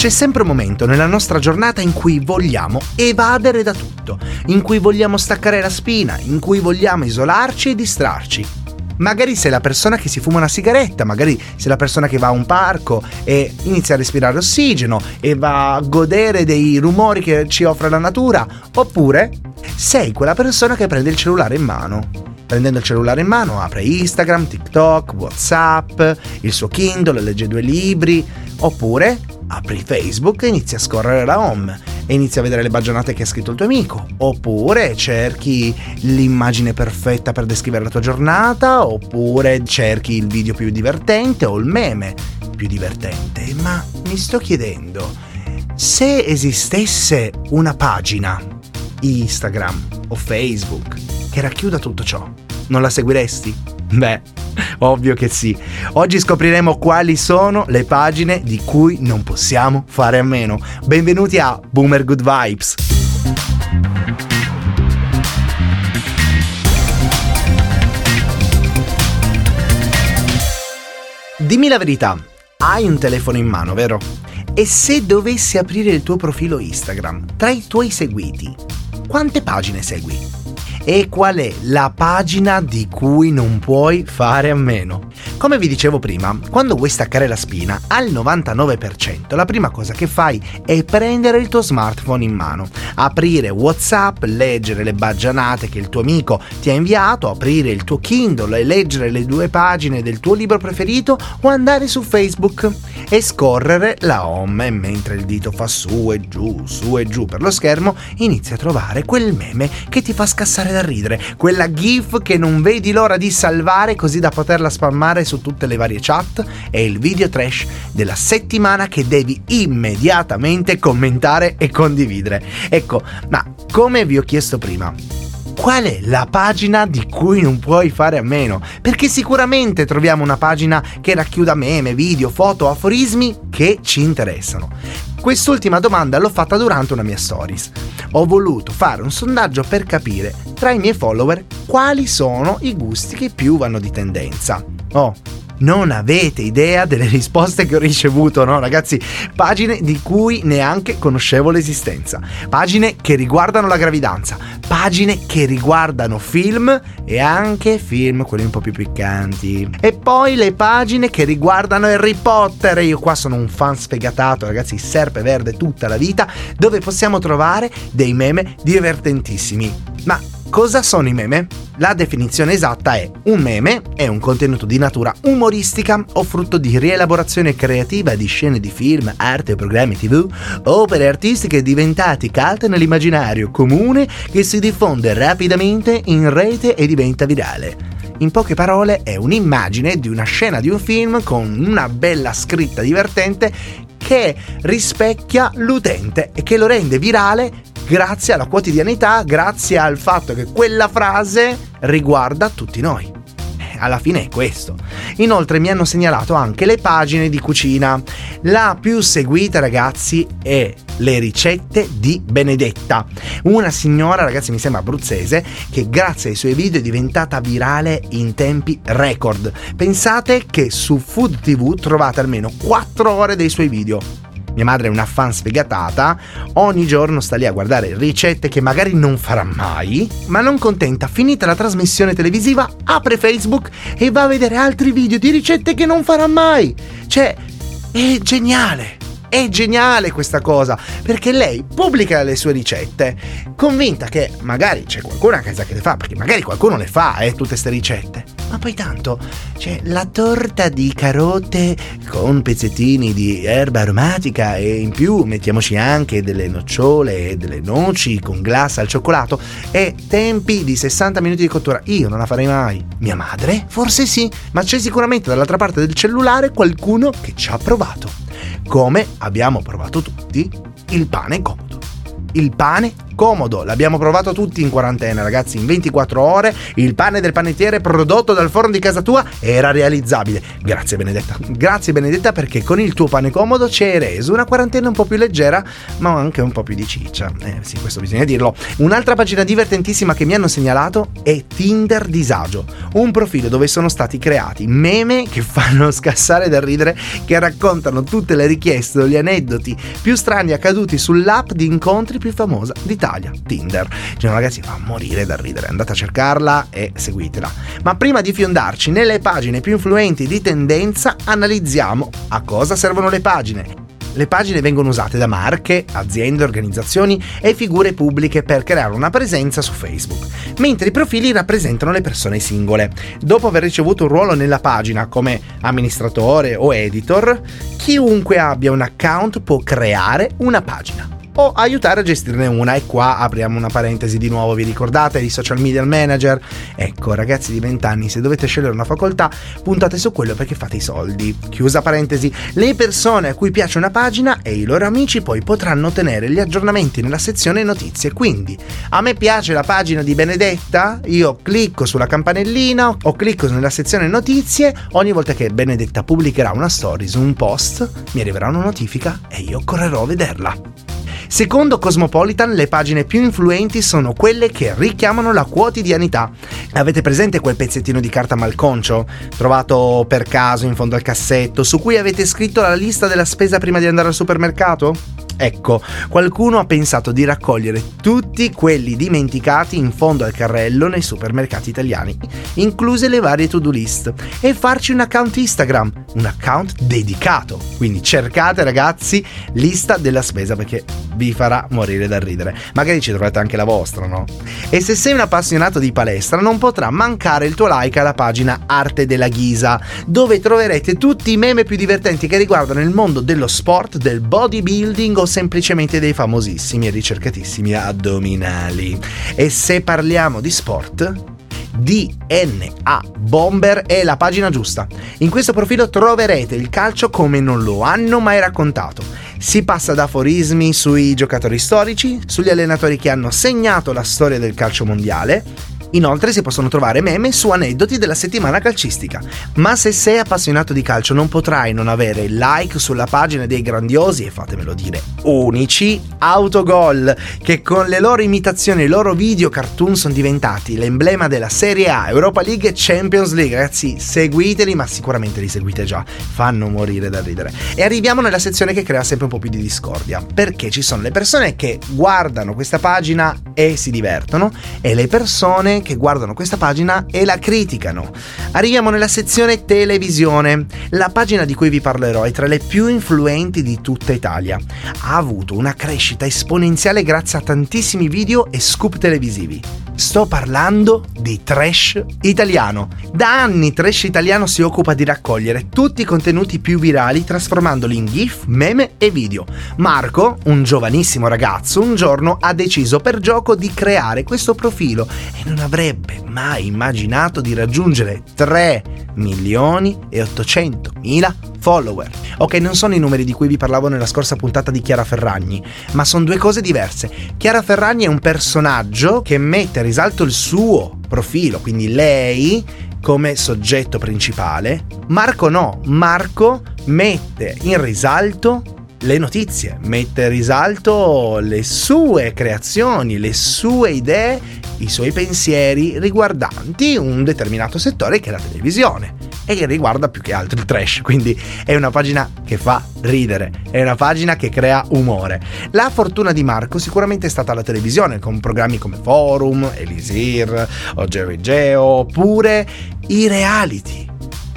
C'è sempre un momento nella nostra giornata in cui vogliamo evadere da tutto, in cui vogliamo staccare la spina, in cui vogliamo isolarci e distrarci. Magari sei la persona che si fuma una sigaretta, magari sei la persona che va a un parco e inizia a respirare ossigeno e va a godere dei rumori che ci offre la natura, oppure sei quella persona che prende il cellulare in mano. Prendendo il cellulare in mano apre Instagram, TikTok, Whatsapp, il suo Kindle, legge due libri, oppure apri Facebook e inizi a scorrere la home e inizi a vedere le baggianate che ha scritto il tuo amico. Oppure cerchi l'immagine perfetta per descrivere la tua giornata, oppure cerchi il video più divertente o il meme più divertente. Ma mi sto chiedendo, se esistesse una pagina, Instagram o Facebook, che racchiuda tutto ciò, non la seguiresti? Beh, Ovvio che sì. Oggi scopriremo quali sono le pagine di cui non possiamo fare a meno. Benvenuti a Boomer Good Vibes. Dimmi la verità, hai un telefono in mano, vero? E se dovessi aprire il tuo profilo Instagram, tra i tuoi seguiti, quante pagine segui? E qual è la pagina di cui non puoi fare a meno. Come vi dicevo prima, quando vuoi staccare la spina, al 99% la prima cosa che fai è prendere il tuo smartphone in mano, aprire WhatsApp, leggere le baggianate che il tuo amico ti ha inviato, aprire il tuo Kindle e leggere le due pagine del tuo libro preferito o andare su Facebook e scorrere la home mentre il dito fa su e giù, su e giù per lo schermo, inizi a trovare quel meme che ti fa scassare da ridere, quella GIF che non vedi l'ora di salvare così da poterla spammare su tutte le varie chat e il video trash della settimana che devi immediatamente commentare e condividere. Ecco, ma come vi ho chiesto prima, qual è la pagina di cui non puoi fare a meno? Perché sicuramente troviamo una pagina che racchiuda meme, video, foto, aforismi che ci interessano. Quest'ultima domanda l'ho fatta durante una mia stories. Ho voluto fare un sondaggio per capire tra i miei follower quali sono i gusti che più vanno di tendenza. Oh, non avete idea delle risposte che ho ricevuto, no ragazzi? Pagine di cui neanche conoscevo l'esistenza. Pagine che riguardano la gravidanza. Pagine che riguardano film e anche film quelli un po' più piccanti. E poi le pagine che riguardano Harry Potter. Io qua sono un fan sfegatato, ragazzi, serpe verde tutta la vita, dove possiamo trovare dei meme divertentissimi. Ma Cosa sono i meme? La definizione esatta è un meme è un contenuto di natura umoristica o frutto di rielaborazione creativa di scene di film, arte o programmi tv, opere artistiche diventate cult nell'immaginario comune che si diffonde rapidamente in rete e diventa virale. In poche parole è un'immagine di una scena di un film con una bella scritta divertente che rispecchia l'utente e che lo rende virale grazie alla quotidianità, grazie al fatto che quella frase riguarda tutti noi alla fine è questo. Inoltre mi hanno segnalato anche le pagine di cucina. La più seguita, ragazzi, è le ricette di Benedetta, una signora, ragazzi, mi sembra abruzzese, che grazie ai suoi video è diventata virale in tempi record. Pensate che su Food TV trovate almeno 4 ore dei suoi video mia madre è una fan sfegatata, ogni giorno sta lì a guardare ricette che magari non farà mai, ma non contenta, finita la trasmissione televisiva, apre Facebook e va a vedere altri video di ricette che non farà mai. Cioè, è geniale. È geniale questa cosa, perché lei pubblica le sue ricette, convinta che magari c'è qualcuno a casa che le fa, perché magari qualcuno le fa, eh, tutte queste ricette. Ma poi tanto, c'è la torta di carote con pezzettini di erba aromatica e in più mettiamoci anche delle nocciole e delle noci con glassa al cioccolato e tempi di 60 minuti di cottura. Io non la farei mai. Mia madre? Forse sì, ma c'è sicuramente dall'altra parte del cellulare qualcuno che ci ha provato come abbiamo provato tutti, il pane comodo. Il pane comodo, l'abbiamo provato tutti in quarantena, ragazzi, in 24 ore il pane del panettiere prodotto dal forno di casa tua era realizzabile. Grazie Benedetta. Grazie Benedetta perché con il tuo pane comodo ci hai reso una quarantena un po' più leggera, ma anche un po' più di ciccia. Eh sì, questo bisogna dirlo. Un'altra pagina divertentissima che mi hanno segnalato è Tinder Disagio, un profilo dove sono stati creati meme che fanno scassare da ridere, che raccontano tutte le richieste o gli aneddoti più strani accaduti sull'app di incontri più famosa d'Italia, Tinder. Cioè, ragazzi, fa morire da ridere. Andate a cercarla e seguitela. Ma prima di fiondarci nelle pagine più influenti di tendenza, analizziamo a cosa servono le pagine le pagine vengono usate da marche, aziende, organizzazioni e figure pubbliche per creare una presenza su Facebook, mentre i profili rappresentano le persone singole. Dopo aver ricevuto un ruolo nella pagina come amministratore o editor, chiunque abbia un account può creare una pagina o aiutare a gestirne una. E qua apriamo una parentesi di nuovo, vi ricordate di social media manager? Ecco, ragazzi di 20 anni, se dovete scegliere una facoltà, puntate su quello perché fate i soldi. Chiusa parentesi, le persone a cui piace una pagina e i loro amici poi potranno ottenere gli aggiornamenti nella sezione notizie. Quindi, a me piace la pagina di Benedetta, io clicco sulla campanellina o clicco nella sezione notizie, ogni volta che Benedetta pubblicherà una stories, un post, mi arriverà una notifica e io correrò a vederla. Secondo Cosmopolitan, le pagine più influenti sono quelle che richiamano la quotidianità. Avete presente quel pezzettino di carta malconcio, trovato per caso in fondo al cassetto, su cui avete scritto la lista della spesa prima di andare al supermercato? Ecco, qualcuno ha pensato di raccogliere tutti quelli dimenticati in fondo al carrello nei supermercati italiani, incluse le varie to-do list, e farci un account Instagram, un account dedicato. Quindi cercate ragazzi lista della spesa perché vi farà morire da ridere. Magari ci trovate anche la vostra, no? E se sei un appassionato di palestra non potrà mancare il tuo like alla pagina Arte della Ghisa, dove troverete tutti i meme più divertenti che riguardano il mondo dello sport, del bodybuilding o semplicemente dei famosissimi e ricercatissimi addominali. E se parliamo di sport, DNA Bomber è la pagina giusta. In questo profilo troverete il calcio come non lo hanno mai raccontato. Si passa da aforismi sui giocatori storici, sugli allenatori che hanno segnato la storia del calcio mondiale, Inoltre si possono trovare meme su aneddoti della settimana calcistica. Ma se sei appassionato di calcio non potrai non avere il like sulla pagina dei grandiosi e fatemelo dire unici autogol che con le loro imitazioni e i loro video cartoon sono diventati l'emblema della Serie A, Europa League e Champions League. Ragazzi, seguiteli, ma sicuramente li seguite già. Fanno morire da ridere. E arriviamo nella sezione che crea sempre un po' più di discordia, perché ci sono le persone che guardano questa pagina e si divertono e le persone che guardano questa pagina e la criticano. Arriviamo nella sezione televisione. La pagina di cui vi parlerò è tra le più influenti di tutta Italia. Ha avuto una crescita esponenziale grazie a tantissimi video e scoop televisivi. Sto parlando di Trash Italiano. Da anni Trash Italiano si occupa di raccogliere tutti i contenuti più virali trasformandoli in GIF, meme e video. Marco, un giovanissimo ragazzo, un giorno ha deciso per gioco di creare questo profilo e non avrebbe mai immaginato di raggiungere 3 milioni e 800 mila follower. Ok, non sono i numeri di cui vi parlavo nella scorsa puntata di Chiara Ferragni, ma sono due cose diverse. Chiara Ferragni è un personaggio che mette a risalto il suo profilo, quindi lei come soggetto principale. Marco no, Marco mette in risalto le notizie, mette in risalto le sue creazioni, le sue idee, i suoi pensieri riguardanti un determinato settore che è la televisione e riguarda più che altro il trash, quindi è una pagina che fa ridere, è una pagina che crea umore. La fortuna di Marco sicuramente è stata la televisione, con programmi come Forum, Elisir, o Jerry Geo, oppure i reality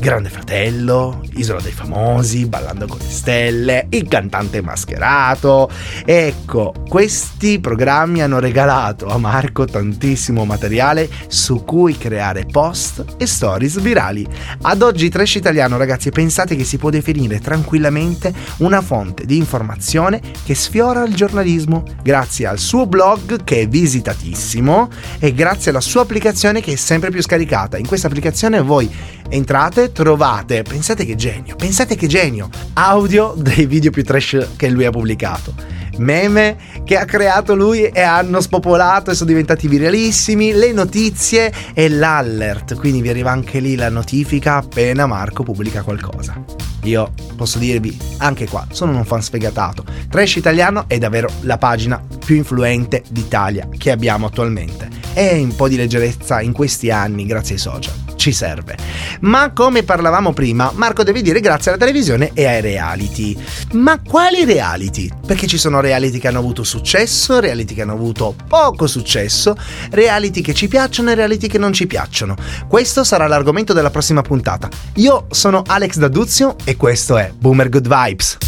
Grande Fratello, Isola dei Famosi, Ballando con le Stelle, Il cantante mascherato. Ecco, questi programmi hanno regalato a Marco tantissimo materiale su cui creare post e stories virali. Ad oggi Trash Italiano, ragazzi, pensate che si può definire tranquillamente una fonte di informazione che sfiora il giornalismo grazie al suo blog che è visitatissimo e grazie alla sua applicazione che è sempre più scaricata. In questa applicazione voi entrate, trovate, pensate che genio, pensate che genio, audio dei video più trash che lui ha pubblicato meme che ha creato lui e hanno spopolato e sono diventati viralissimi, le notizie e l'allert, quindi vi arriva anche lì la notifica appena Marco pubblica qualcosa. Io posso dirvi anche qua, sono un fan sfegatato. Trash Italiano è davvero la pagina più influente d'Italia che abbiamo attualmente. E un po' di leggerezza in questi anni grazie ai social ci serve. Ma come parlavamo prima, Marco deve dire grazie alla televisione e ai reality. Ma quali reality? Perché ci sono reality che hanno avuto successo, reality che hanno avuto poco successo, reality che ci piacciono e reality che non ci piacciono. Questo sarà l'argomento della prossima puntata. Io sono Alex D'Aduzio e questo è Boomer Good Vibes.